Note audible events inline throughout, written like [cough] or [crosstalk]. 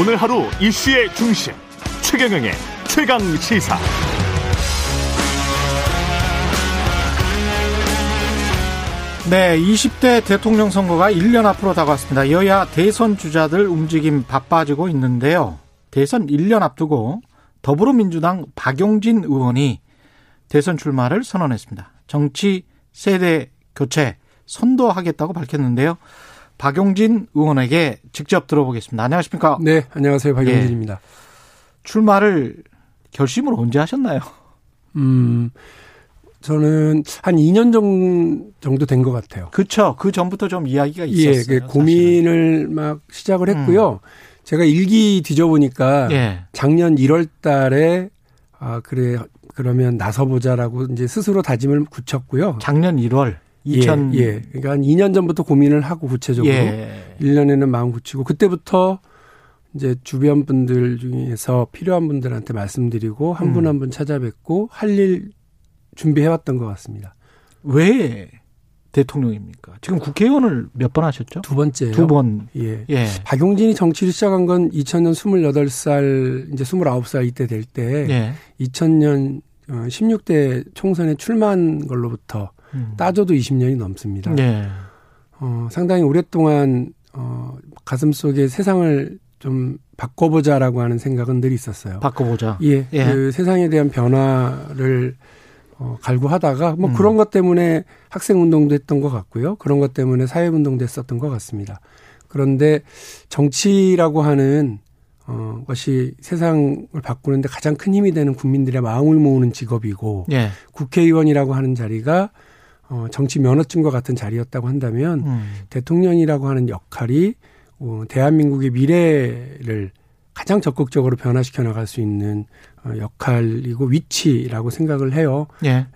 오늘 하루 이슈의 중심 최경영의 최강 시사. 네, 20대 대통령 선거가 1년 앞으로 다가왔습니다. 여야 대선 주자들 움직임 바빠지고 있는데요. 대선 1년 앞두고 더불어민주당 박용진 의원이 대선 출마를 선언했습니다. 정치 세대 교체 선도하겠다고 밝혔는데요. 박용진 의원에게 직접 들어보겠습니다. 안녕하십니까? 네, 안녕하세요. 박용진입니다. 예. 출마를 결심을 언제 하셨나요? 음, 저는 한 2년 정도 된 것 같아요. 그렇죠. 그 전부터 좀 이야기가 예, 있었어요. 예, 고민을 사실은. 막 시작을 했고요. 음. 제가 일기 뒤져보니까 예. 작년 1월 달에 아, 그래, 그러면 나서보자라고 이제 스스로 다짐을 굳혔고요. 작년 1월? 2000. 예, 예. 그러니까 한 2년 전부터 고민을 하고 구체적으로. 예. 1년에는 마음 굳히고 그때부터 이제 주변 분들 중에서 필요한 분들한테 말씀드리고 한 분 한분 음. 찾아뵙고 할 일 준비해 왔던 것 같습니다. 왜 대통령입니까? 지금 국회의원을 몇 번 하셨죠? 두 번째요. 두 번. 예. 예. 박용진이 정치를 시작한 건 2000년 28살, 이제 29살 이때 될 때, 예. 2000년 16대 어, 총선에 출마한 걸로부터 음. 따져도 20년이 넘습니다. 예. 어, 상당히 오랫동안 어, 가슴 속에 세상을 좀 바꿔보자라고 하는 생각은 늘 있었어요. 바꿔보자. 예. 예. 그 세상에 대한 변화를 어, 갈구하다가 뭐 음. 그런 것 때문에 학생 운동도 했던 것 같고요. 그런 것 때문에 사회 운동도 했었던 것 같습니다. 그런데 정치라고 하는 어, 것이 세상을 바꾸는데 가장 큰 힘이 되는 국민들의 마음을 모으는 직업이고 예. 국회의원이라고 하는 자리가 어, 정치 면허증과 같은 자리였다고 한다면 음. 대통령이라고 하는 역할이 어, 대한민국의 미래를 가장 적극적으로 변화시켜 나갈 수 있는 어, 역할이고 위치라고 생각을 해요. 예. 에,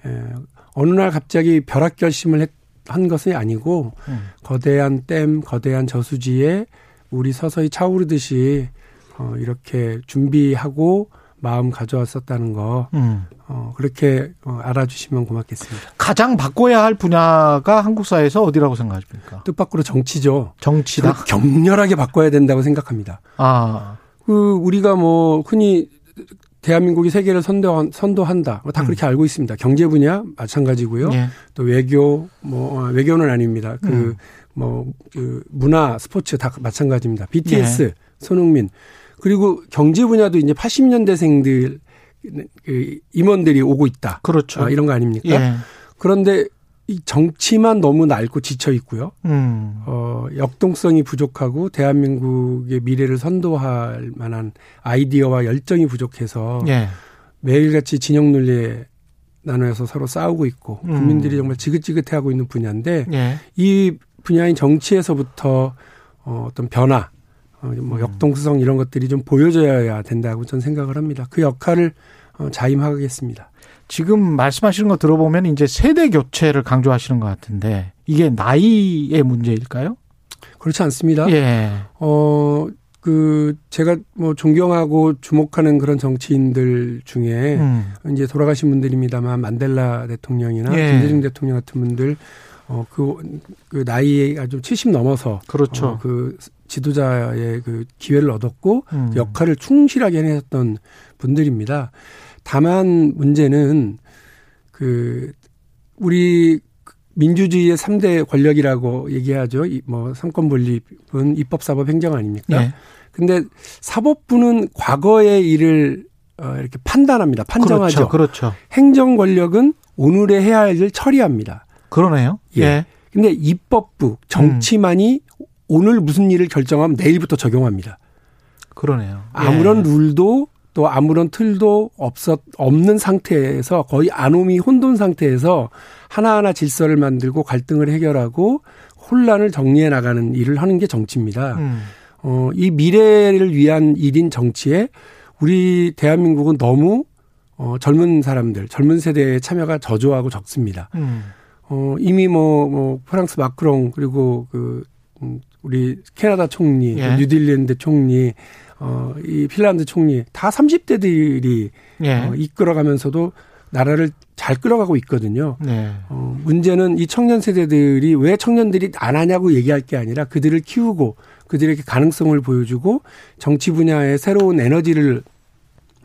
어느 날 갑자기 벼락 결심을 했, 한 것이 아니고 음. 거대한 댐, 거대한 저수지에 우리 서서히 차오르듯이 어, 이렇게 준비하고 마음 가져왔었다는 거 음. 어, 그렇게 어, 알아주시면 고맙겠습니다. 가장 바꿔야 할 분야가 한국 사회에서 어디라고 생각하십니까? 뜻밖으로 정치죠. 정치다. 격렬하게 바꿔야 된다고 생각합니다. 아. 그 우리가 뭐 흔히 대한민국이 세계를 선도한, 선도한다. 뭐다 음. 그렇게 알고 있습니다. 경제 분야 마찬가지고요. 예. 또 외교 뭐 어, 외교는 아닙니다. 그 음. 뭐 그 문화, 스포츠 다 마찬가지입니다. BTS, 예. 손흥민 그리고 경제 분야도 이제 80년대생들 그 임원들이 오고 있다. 그렇죠. 아, 이런 거 아닙니까? 예. 그런데 이 정치만 너무 낡고 지쳐 있고요. 음. 어, 역동성이 부족하고 대한민국의 미래를 선도할 만한 아이디어와 열정이 부족해서 예. 매일같이 진영 논리에 나눠서 서로 싸우고 있고 음. 국민들이 정말 지긋지긋해하고 있는 분야인데 예. 이 분야인 정치에서부터 어, 어떤 변화, 어, 뭐 음. 역동성 이런 것들이 좀 보여져야 된다고 저는 생각을 합니다. 그 역할을 어, 자임하겠습니다. 지금 말씀하시는 거 들어보면 이제 세대 교체를 강조하시는 것 같은데 이게 나이의 문제일까요? 그렇지 않습니다. 예. 어, 그 제가 뭐 존경하고 주목하는 그런 정치인들 중에 음. 이제 돌아가신 분들입니다만 만델라 대통령이나 예. 김대중 대통령 같은 분들 어그 그 나이가 좀 70 넘어서 그렇죠. 어, 그 지도자의 그 기회를 얻었고 음. 그 역할을 충실하게 해냈던 분들입니다. 다만 문제는 그 우리 민주주의의 3대 권력이라고 얘기하죠. 뭐 삼권 분립은 입법, 사법, 행정 아닙니까? 네. 근데 사법부는 과거의 일을 어 이렇게 판단합니다. 판정하죠. 그렇죠. 그렇죠. 행정 권력은 오늘의 해야 할 일을 처리합니다. 그러네요. 예. 예. 근데 입법부, 정치만이 음. 오늘 무슨 일을 결정하면 내일부터 적용합니다. 그러네요. 아무런 예. 룰도 또 아무런 틀도 없었 없는 상태에서 거의 아노미 혼돈 상태에서 하나하나 질서를 만들고 갈등을 해결하고 혼란을 정리해 나가는 일을 하는 게 정치입니다. 음. 어, 이 미래를 위한 일인 정치에 우리 대한민국은 너무 어, 젊은 사람들, 젊은 세대의 참여가 저조하고 적습니다. 음. 어, 이미 뭐, 뭐, 프랑스 마크롱, 그리고 그, 음, 우리 캐나다 총리, 예. 뉴딜랜드 총리, 어, 이 핀란드 총리 다 30대들이 예. 어, 이끌어가면서도 나라를 잘 끌어가고 있거든요. 네. 어, 문제는 이 청년 세대들이 왜 청년들이 안 하냐고 얘기할 게 아니라 그들을 키우고 그들에게 가능성을 보여주고 정치 분야에 새로운 에너지를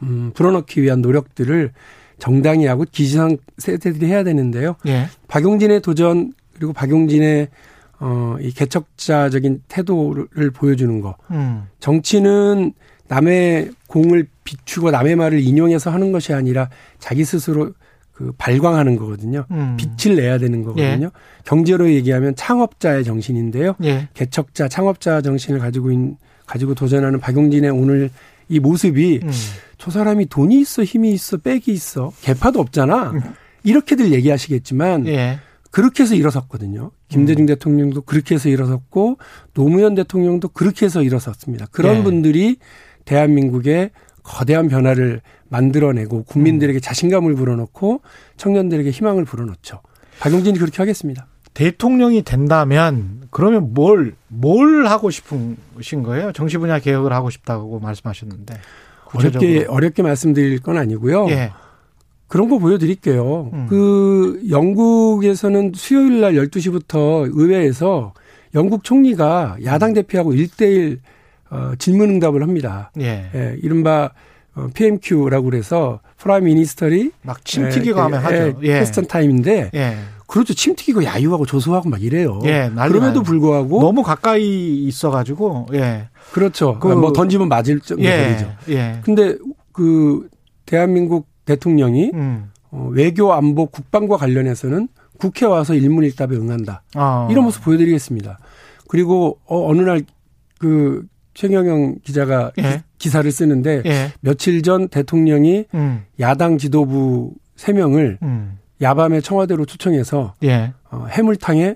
음, 불어넣기 위한 노력들을 정당히 하고 기시상 세대들이 해야 되는데요. 예. 박용진의 도전 그리고 박용진의 어, 이 개척자적인 태도를 보여주는 거. 음. 정치는 남의 공을 비추고 남의 말을 인용해서 하는 것이 아니라 자기 스스로 그 발광하는 거거든요. 음. 빛을 내야 되는 거거든요. 예. 경제로 얘기하면 창업자의 정신인데요. 예. 개척자, 창업자 정신을 가지고 있, 가지고 도전하는 박용진의 오늘 이 모습이 음. 저 사람이 돈이 있어, 힘이 있어, 백이 있어, 개파도 없잖아. 음. 이렇게들 얘기하시겠지만 예. 그렇게 해서 일어섰거든요. 김대중 음. 대통령도 그렇게 해서 일어섰고 노무현 대통령도 그렇게 해서 일어섰습니다. 그런 예. 분들이 대한민국의 거대한 변화를 만들어내고 국민들에게 음. 자신감을 불어넣고 청년들에게 희망을 불어넣죠. 박용진이 그렇게 하겠습니다. 대통령이 된다면 그러면 뭘, 뭘 하고 싶으신 거예요? 정치 분야 개혁을 하고 싶다고 말씀하셨는데. 구체적으로. 어렵게, 어렵게 말씀드릴 건 아니고요. 예. 그런 거 보여드릴게요. 음. 그 영국에서는 수요일 날 12시부터 의회에서 영국 총리가 야당 대표하고 1대1 어, 질문 응답을 합니다. 예. 예 이른바 어, PMQ라고 그래서 Prime Minister 막 침튀기고 예, 하면 예, 하죠. 예. Question Time인데 예. 그렇죠. 침튀기고 야유하고 조소하고 막 이래요. 예, 그럼에도. 불구하고 너무 가까이 있어 가지고 예. 그렇죠. 그, 뭐 던지면 맞을 정도이죠. 예, 예. 근데 그 대한민국 대통령이 음. 어, 외교 안보 국방과 관련해서는 국회 와서 일문일답에 응한다. 아. 이런 모습 보여드리겠습니다. 그리고 어, 어느 날 그 최경영 기자가 예. 기 사를 쓰는데 예. 며칠 전 대통령이 음. 야당 지도부 3명을 음. 야밤에 청와대로 초청해서 예. 어, 해물탕에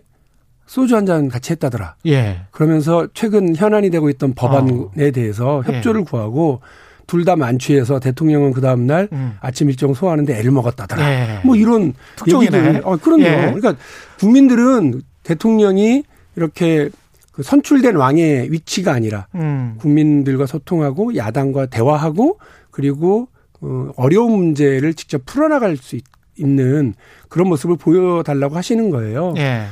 소주 한 잔 같이 했다더라. 예. 그러면서 최근 현안이 되고 있던 법안에 어. 대해서 협조를 예. 구하고 둘 다 만취해서 대통령은 그 다음 날 음. 아침 일정 소화하는데 애를 먹었다더라. 예. 뭐 이런 특종이네. 얘기들. 어, 그럼요. 예. 그러니까 국민들은 대통령이 이렇게 그 선출된 왕의 위치가 아니라 음. 국민들과 소통하고 야당과 대화하고 그리고 어, 어려운 문제를 직접 풀어나갈 수 있, 있는 그런 모습을 보여달라고 하시는 거예요. 예.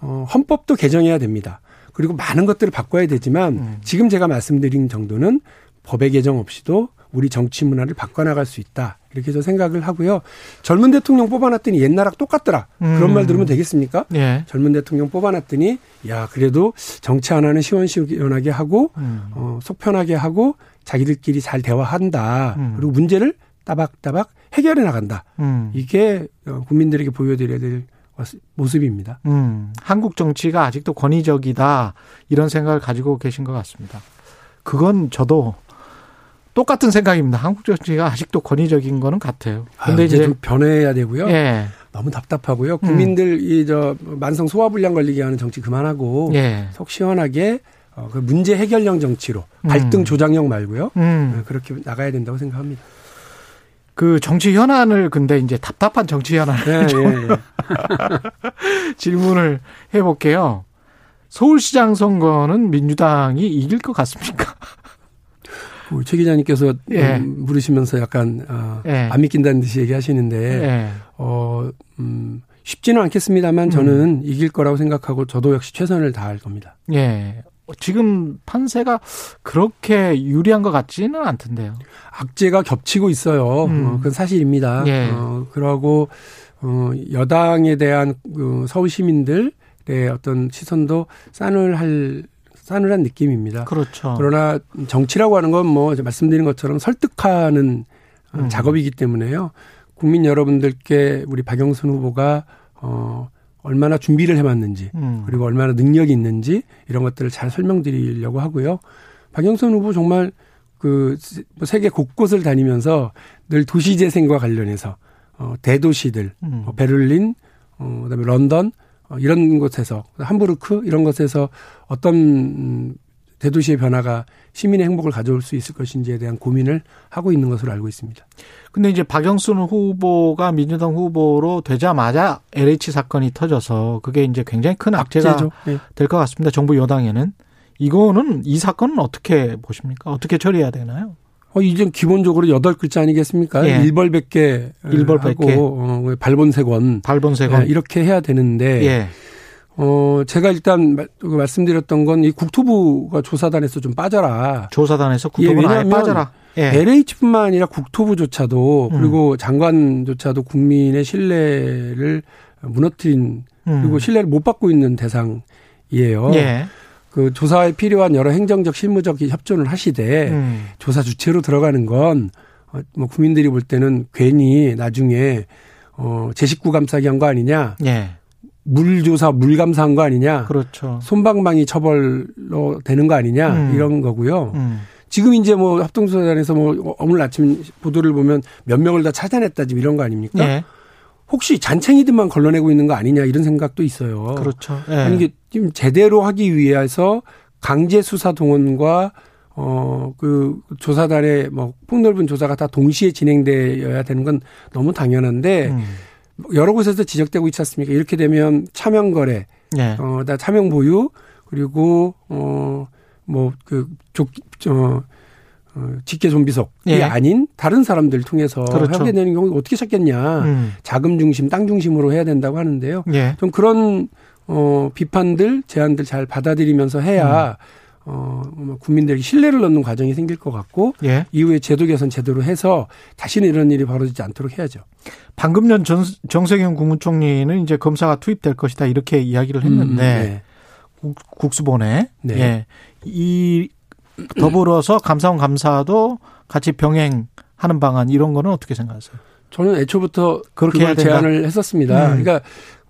어, 헌법도 개정해야 됩니다. 그리고 많은 것들을 바꿔야 되지만 음. 지금 제가 말씀드린 정도는 법의 개정 없이도 우리 정치 문화를 바꿔나갈 수 있다. 이렇게 저 생각을 하고요. 젊은 대통령 뽑아놨더니 옛날하고 똑같더라. 음. 그런 말 들으면 되겠습니까? 예. 젊은 대통령 뽑아놨더니 야 그래도 정치 하나는 시원시원하게 하고 음. 어, 속 편하게 하고 자기들끼리 잘 대화한다. 음. 그리고 문제를 따박따박 해결해 나간다. 음. 이게 어, 국민들에게 보여드려야 될 모습입니다. 음. 한국 정치가 아직도 권위적이다 이런 생각을 가지고 계신 것 같습니다. 그건 저도 똑같은 생각입니다. 한국 정치가 아직도 권위적인 거는 같아요. 근데 아, 이제 좀 변해야 되고요. 예. 너무 답답하고요. 국민들 음. 이저 만성 소화불량 걸리게 하는 정치 그만하고 예. 속 시원하게 어, 그 문제 해결형 정치로 갈등 음. 조장형 말고요. 음. 네, 그렇게 나가야 된다고 생각합니다. 그 정치 현안을 근데 이제 답답한 정치 현안을 네, 예, 예. [laughs] 질문을 해볼게요. 서울시장 선거는 민주당이 이길 것 같습니까? 최 기자님께서 예. 음, 물으시면서 약간 어, 예. 안 믿긴다는 듯이 얘기하시는데 예. 어, 음, 쉽지는 않겠습니다만 저는 음. 이길 거라고 생각하고 저도 역시 최선을 다할 겁니다. 예. 지금 판세가 그렇게 유리한 것 같지는 않던데요. 악재가 겹치고 있어요. 음. 어, 그건 사실입니다. 예. 어, 그러고 어, 여당에 대한 그 서울 시민들의 어떤 시선도 싸늘할 싸늘한 느낌입니다. 그렇죠. 그러나 정치라고 하는 건 뭐 말씀드린 것처럼 설득하는 음. 작업이기 때문에요. 국민 여러분들께 우리 박영선 후보가 어 얼마나 준비를 해왔는지 음. 그리고 얼마나 능력이 있는지 이런 것들을 잘 설명드리려고 하고요. 박영선 후보 정말 그뭐 세계 곳곳을 다니면서 늘 도시 재생과 관련해서 어 대도시들 음. 뭐 베를린 어 그다음에 런던 어 이런 곳에서 함부르크 이런 곳에서 어떤 음, 대도시의 변화가 시민의 행복을 가져올 수 있을 것인지에 대한 고민을 하고 있는 것으로 알고 있습니다. 근데 이제 박영순 후보가 민주당 후보로 되자마자 LH 사건이 터져서 그게 이제 굉장히 큰 악재가 네. 될것 같습니다. 정부 여당에는. 이거는 이 사건은 어떻게 보십니까? 어떻게 처리해야 되나요? 어, 이제 기본적으로 여덟 글자 아니겠습니까? 예. 일벌백계. 일벌백계. 어, 발본색원. 발본색원. 예, 이렇게 해야 되는데. 예. 어, 제가 일단 그 말씀드렸던 건 이 국토부가 조사단에서 좀 빠져라. 조사단에서 국토부는 예, 아예 빠져라. 예. LH뿐만 아니라 국토부조차도 음. 그리고 장관조차도 국민의 신뢰를 무너뜨린 음. 그리고 신뢰를 못 받고 있는 대상이에요. 예. 그 조사에 필요한 여러 행정적 실무적 협조를 하시되 음. 조사 주체로 들어가는 건뭐 어, 국민들이 볼 때는 괜히 나중에 어제 식구 감싸기 한 거 아니냐. 예. 물 조사 물 감사한 거 아니냐. 그렇죠. 손방망이 처벌로 되는 거 아니냐. 음. 이런 거고요. 음. 지금 이제 뭐 합동조사단에서 뭐 오늘 아침 보도를 보면 몇 명을 다 찾아냈다 지금 이런 거 아닙니까? 네. 혹시 잔챙이들만 걸러내고 있는 거 아니냐 이런 생각도 있어요. 그렇죠. 네. 아니 이게 지금 제대로 하기 위해서 강제 수사 동원과 어 그 조사단의 뭐 폭넓은 조사가 다 동시에 진행되어야 되는 건 너무 당연한데 음. 여러 곳에서 지적되고 있지 않습니까? 이렇게 되면 차명 거래, 네. 어 다 차명 보유 그리고 어 뭐그 어, 어, 직계 좀비속이 예. 아닌 다른 사람들 통해서 그렇죠. 하게 되는 경우 어떻게 찾겠냐. 음. 자금 중심, 땅 중심으로 해야 된다고 하는데요. 예. 좀 그런 어 비판들, 제안들 잘 받아들이면서 해야 음. 어, 뭐 국민들에게 신뢰를 얻는 과정이 생길 것 같고 예. 이후에 제도 개선 제대로 해서 다시는 이런 일이 벌어지지 않도록 해야죠. 방금 전 정세균 국무총리는 이제 검사가 투입될 것이다 이렇게 이야기를 했는데 음, 네. 국수본에 네. 예. 이 더불어서 감사원 감사도 같이 병행하는 방안 이런 거는 어떻게 생각하세요? 저는 애초부터 그렇게 제안을 했었습니다. 음. 그러니까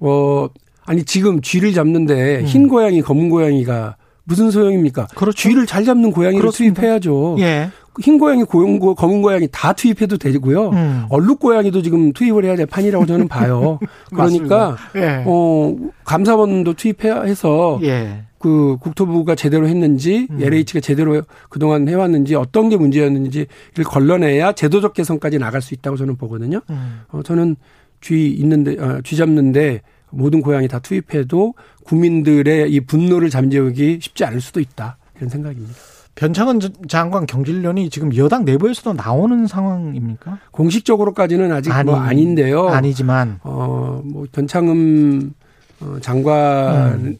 어 아니 지금 쥐를 잡는데 음. 흰 고양이 검은 고양이가 무슨 소용입니까? 그렇죠. 쥐를 잘 잡는 고양이를 그렇습니다. 투입해야죠. 예. 흰 고양이, 고용, 검은 고양이 다 투입해도 되고요. 음. 얼룩 고양이도 지금 투입을 해야 될 판이라고 저는 봐요. [laughs] 그러니까 예. 어 감사원도 투입해야 해서 예. 그 국토부가 제대로 했는지 음. LH가 제대로 그동안 해왔는지 어떤 게 문제였는지를 걸러내야 제도적 개선까지 나갈 수 있다고 저는 보거든요. 음. 어, 저는 쥐 있는데 어, 쥐 잡는데 모든 고양이 다 투입해도 국민들의 이 분노를 잠재우기 쉽지 않을 수도 있다 이런 생각입니다. 변창은 장관 경질련이 지금 여당 내부에서도 나오는 상황입니까? 공식적으로까지는 아직 뭐 아니, 뭐 아닌데요. 아니지만 어뭐 변창흠 어, 장관 음.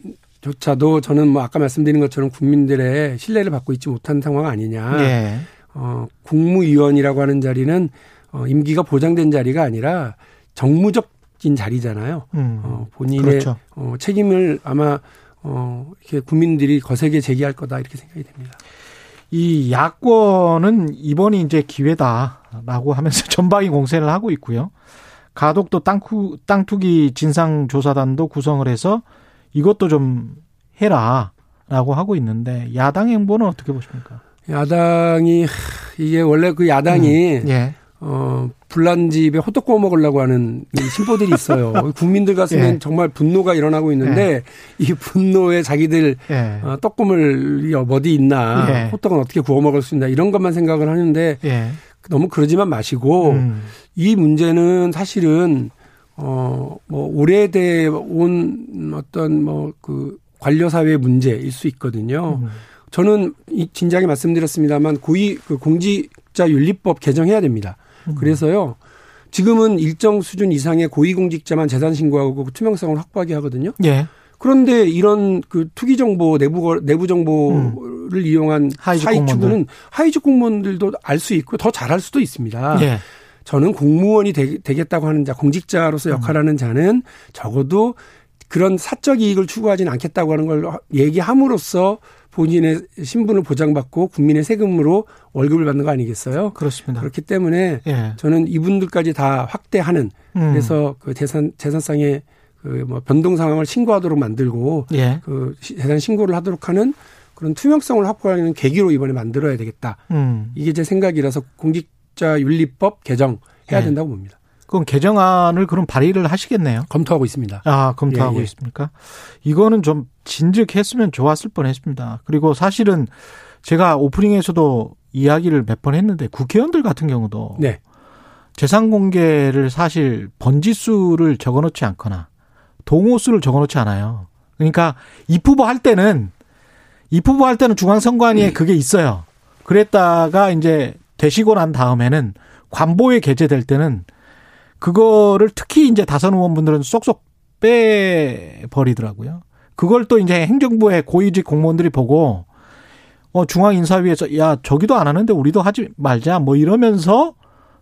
조차도 저는 뭐 아까 말씀드린 것처럼 국민들의 신뢰를 받고 있지 못한 상황 아니냐. 네. 어, 국무위원이라고 하는 자리는 어, 임기가 보장된 자리가 아니라 정무적인 자리잖아요. 음. 어, 본인의 그렇죠. 어, 책임을 아마 어, 이렇게 국민들이 거세게 제기할 거다 이렇게 생각이 됩니다. 이 야권은 이번이 이제 기회다라고 하면서 [laughs] 전방위 공세를 하고 있고요. 가덕도 땅투, 땅투기 진상조사단도 구성을 해서 이것도 좀 해라라고 하고 있는데 야당 행보는 어떻게 보십니까? 야당이 이게 원래 그 야당이 음, 예. 어 불난 집에 호떡 구워 먹으려고 하는 심보들이 있어요. [laughs] 국민들 가슴엔 예. 정말 분노가 일어나고 있는데 예. 이 분노에 자기들 예. 어, 떡국물이 어디 있나 예. 호떡은 어떻게 구워 먹을 수 있나 이런 것만 생각을 하는데 예. 너무 그러지만 마시고 음. 이 문제는 사실은 어, 뭐, 오래돼 온 어떤 뭐, 그, 관료사회 문제일 수 있거든요. 음. 저는 이 진작에 말씀드렸습니다만 고위 그 공직자 윤리법 개정해야 됩니다. 음. 그래서요. 지금은 일정 수준 이상의 고위공직자만 재산 신고하고 그 투명성을 확보하게 하거든요. 예. 그런데 이런 그 투기 정보 내부 내부 정보를 음. 이용한 하이직 공무원은 하이직 공무원들도 알 수 있고 더 잘할 수도 있습니다. 예. 저는 공무원이 되, 겠다고 하는 자, 공직자로서 역할하는 음. 자는 적어도 그런 사적 이익을 추구하지는 않겠다고 하는 걸 얘기함으로써 본인의 신분을 보장받고 국민의 세금으로 월급을 받는 거 아니겠어요? 그렇습니다. 그렇기 때문에 예. 저는 이분들까지 다 확대하는 음. 그래서 그 재산 재산상의 그 뭐 변동 상황을 신고하도록 만들고 예. 그 재산 신고를 하도록 하는 그런 투명성을 확보하는 계기로 이번에 만들어야 되겠다. 음. 이게 제 생각이라서 공직 공직자윤리법 개정 해야 네. 된다고 봅니다. 그럼 개정안을 그럼 발의를 하시겠네요. 검토하고 있습니다. 아, 검토하고 예, 예. 있습니까? 이거는 좀 진즉했으면 좋았을 뻔했습니다. 그리고 사실은 제가 오프닝에서도 이야기를 몇 번 했는데 국회의원들 같은 경우도 네. 재산 공개를 사실 번지수를 적어놓지 않거나 동호수를 적어놓지 않아요. 그러니까 입후보 할 때는 입후보 할 때는 중앙선관위에 그게 있어요. 그랬다가 이제 되시고 난 다음에는 관보에 게재될 때는 그거를 특히 이제 다선 의원분들은 쏙쏙 빼버리더라고요. 그걸 또 이제 행정부의 고위직 공무원들이 보고 어 중앙 인사위에서 야 저기도 안 하는데 우리도 하지 말자 뭐 이러면서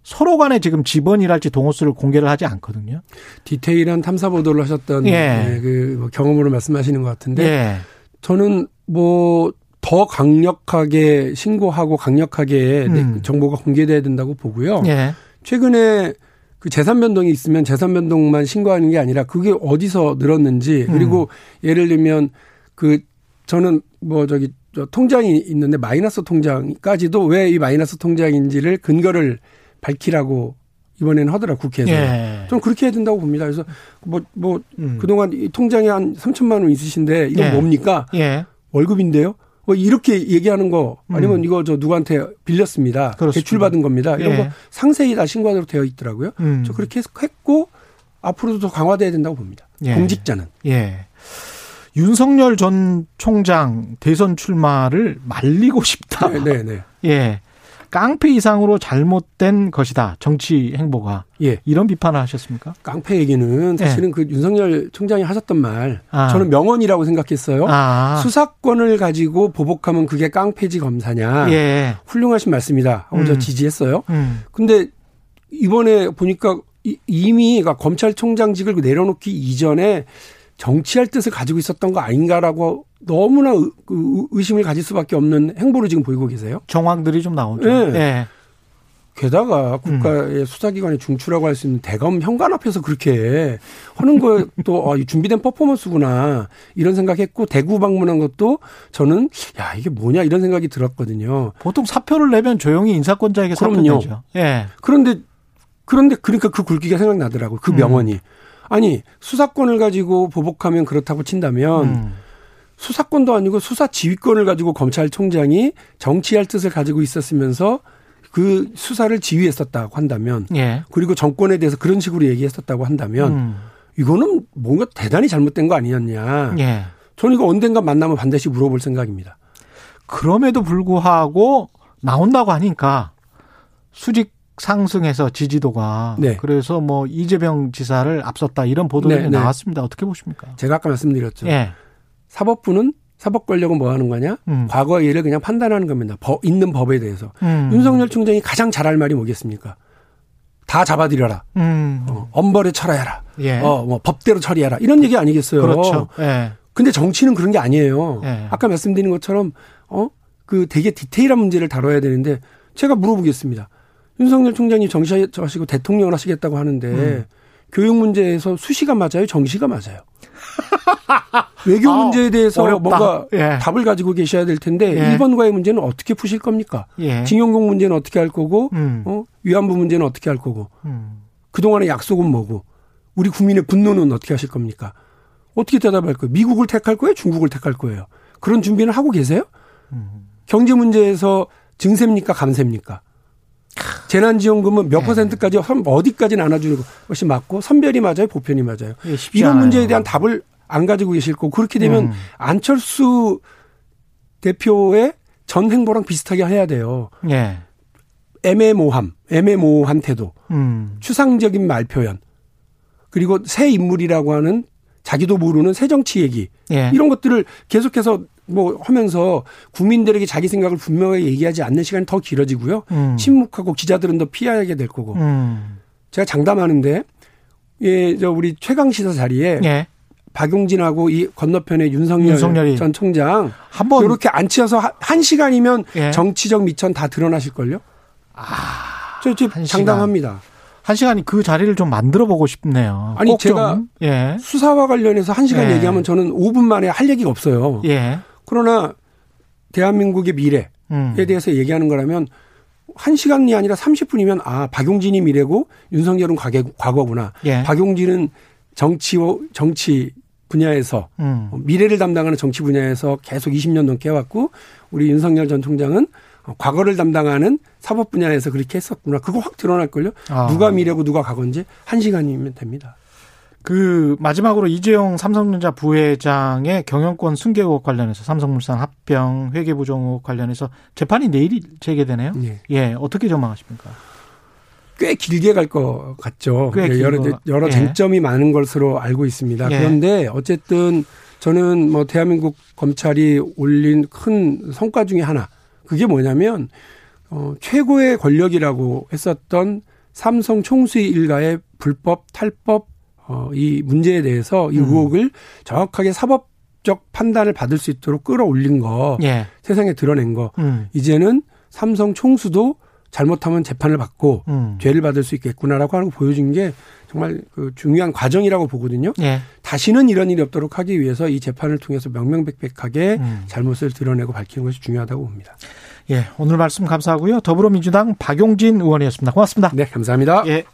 서로 간에 지금 지번이랄지 동호수를 공개를 하지 않거든요. 디테일한 탐사 보도를 하셨던 예. 네, 그뭐 경험으로 말씀하시는 것 같은데 예. 저는 뭐 더 강력하게 신고하고 강력하게 음. 정보가 공개돼야 된다고 보고요. 예. 최근에 그 재산 변동이 있으면 재산 변동만 신고하는 게 아니라 그게 어디서 늘었는지 그리고 음. 예를 들면 그 저는 뭐 저기 저 통장이 있는데 마이너스 통장까지도 왜 이 마이너스 통장인지를 근거를 밝히라고 이번에는 하더라 국회에서. 예. 좀 그렇게 해야 된다고 봅니다. 그래서 뭐, 뭐, 음. 그동안 이 통장에 한 3천만 원 있으신데 이건 예. 뭡니까? 예. 월급인데요? 뭐 이렇게 얘기하는 거 아니면 음. 이거 저 누구한테 빌렸습니다. 그렇습니다. 대출받은 겁니다. 이런 예. 거 상세히 다 신고하도록 되어 있더라고요. 음. 저 그렇게 했고 앞으로도 더 강화돼야 된다고 봅니다. 예. 공직자는. 예. 윤석열 전 총장 대선 출마를 말리고 싶다. 네, 네. 네. [laughs] 예. 깡패 이상으로 잘못된 것이다. 정치 행보가. 예. 이런 비판을 하셨습니까? 깡패 얘기는 사실은 예. 그 윤석열 총장이 하셨던 말 아. 저는 명언이라고 생각했어요. 아. 수사권을 가지고 보복하면 그게 깡패지 검사냐. 예. 훌륭하신 말씀이다. 하고 음. 저 지지했어요. 음. 근데 이번에 보니까 이미 그러니까 검찰총장직을 내려놓기 이전에 정치할 뜻을 가지고 있었던 거 아닌가라고 너무나 그 의심을 가질 수밖에 없는 행보를 지금 보이고 계세요. 정황들이 좀 나오죠. 네. 네. 게다가 국가의 음. 수사기관의 중추라고 할 수 있는 대검 현관 앞에서 그렇게 하는 것도 아, 준비된 퍼포먼스구나 이런 생각했고 대구 방문한 것도 저는 야 이게 뭐냐 이런 생각이 들었거든요. 보통 사표를 내면 조용히 인사권자에게 사표죠. 예. 그런데 그런데 그러니까 그 굵기가 생각나더라고 그 음. 명언이. 음. 아니 수사권을 가지고 보복하면 그렇다고 친다면 음. 수사권도 아니고 수사 지휘권을 가지고 검찰총장이 정치할 뜻을 가지고 있었으면서 그 수사를 지휘했었다고 한다면 예. 그리고 정권에 대해서 그런 식으로 얘기했었다고 한다면 음. 이거는 뭔가 대단히 잘못된 거 아니었냐. 예. 저는 이거 언젠가 만나면 반드시 물어볼 생각입니다. 그럼에도 불구하고 나온다고 하니까 수직 상승해서 지지도가 네. 그래서 뭐 이재명 지사를 앞섰다 이런 보도가 네, 네. 나왔습니다. 어떻게 보십니까? 제가 아까 말씀드렸죠. 예. 사법부는 사법 권력은 뭐 하는 거냐? 음. 과거 일을 그냥 판단하는 겁니다. 법, 있는 법에 대해서. 음. 윤석열 총장이 가장 잘할 말이 뭐겠습니까? 다 잡아들여라. 음. 어, 엄벌에 처리해라. 예. 어, 뭐 법대로 처리해라. 이런 얘기 아니겠어요. 그렇죠. 예. 근데 정치는 그런 게 아니에요. 예. 아까 말씀드린 것처럼 어, 그 되게 디테일한 문제를 다뤄야 되는데 제가 물어보겠습니다. 윤석열 총장이 정시하시고 대통령을 하시겠다고 하는데 음. 교육 문제에서 수시가 맞아요, 정시가 맞아요. [laughs] 외교 아, 문제에 대해서 어렵다. 뭔가 예. 답을 가지고 계셔야 될 텐데 예. 1번과의 문제는 어떻게 푸실 겁니까? 예. 징용공 문제는 어떻게 할 거고 음. 어? 위안부 문제는 어떻게 할 거고 음. 그동안의 약속은 뭐고 우리 국민의 분노는 어떻게 하실 겁니까? 어떻게 대답할 거예요? 미국을 택할 거예요? 중국을 택할 거예요? 그런 준비는 하고 계세요? 음. 경제 문제에서 증세입니까? 감세입니까? 재난지원금은 몇 네. 퍼센트까지 어디까지 나눠주는 것이 맞고 선별이 맞아요, 보편이 맞아요. 예, 이런 않아요. 문제에 대한 답을 안 가지고 계실 거고 그렇게 되면 음. 안철수 대표의 전 행보랑 비슷하게 해야 돼요. 예. 애매모함, 애매모호한 태도, 음. 추상적인 말 표현, 그리고 새 인물이라고 하는 자기도 모르는 새 정치 얘기 예. 이런 것들을 계속해서 뭐 하면서 국민들에게 자기 생각을 분명하게 얘기하지 않는 시간이 더 길어지고요. 음. 침묵하고 기자들은 더 피하게 될 거고. 음. 제가 장담하는데 예, 저 우리 최강 시사 자리에 예. 박용진하고 이 건너편에 윤석열 윤석열이. 전 총장 한번 이렇게 앉혀서 한 시간이면 예. 정치적 미천 다 드러나실 걸요. 아, 저, 저 장담합니다. 한 시간이 그 자리를 좀 만들어 보고 싶네요. 아니 제가 예. 수사와 관련해서 한 시간 예. 얘기하면 저는 5분 만에 할 얘기가 없어요. 예. 그러나 대한민국의 미래에 음. 대해서 얘기하는 거라면 한 시간이 아니라 30분이면 아 박용진이 미래고 윤석열은 과거 구나. 예. 박용진은 정치 정치 분야에서 음. 미래를 담당하는 정치 분야에서 계속 20년 넘게 해왔고 우리 윤석열 전 총장은 과거를 담당하는 사법 분야에서 그렇게 했었구나. 그거 확 드러날걸요. 아. 누가 미래고 누가 과거인지 한 시간이면 됩니다. 그 마지막으로 이재용 삼성전자 부회장의 경영권 승계 의혹 관련해서 삼성물산 합병 회계부정 의혹 관련해서 재판이 내일 재개되네요. 예. 예. 어떻게 전망하십니까? 꽤 길게 갈 것 같죠. 꽤 여러 여러 예. 쟁점이 많은 것으로 알고 있습니다. 예. 그런데 어쨌든 저는 뭐 대한민국 검찰이 올린 큰 성과 중의 하나 그게 뭐냐면 어 최고의 권력이라고 했었던 삼성 총수의 일가의 불법 탈법 어 이 문제에 대해서 이 음. 의혹을 정확하게 사법적 판단을 받을 수 있도록 끌어올린 거 예. 세상에 드러낸 거 음. 이제는 삼성 총수도 잘못하면 재판을 받고 음. 죄를 받을 수 있겠구나라고 하는 거 보여준 게 정말 그 중요한 과정이라고 보거든요. 예. 다시는 이런 일이 없도록 하기 위해서 이 재판을 통해서 명명백백하게 음. 잘못을 드러내고 밝히는 것이 중요하다고 봅니다. 예, 오늘 말씀 감사하고요. 더불어민주당 박용진 의원이었습니다. 고맙습니다. 네, 감사합니다. 예.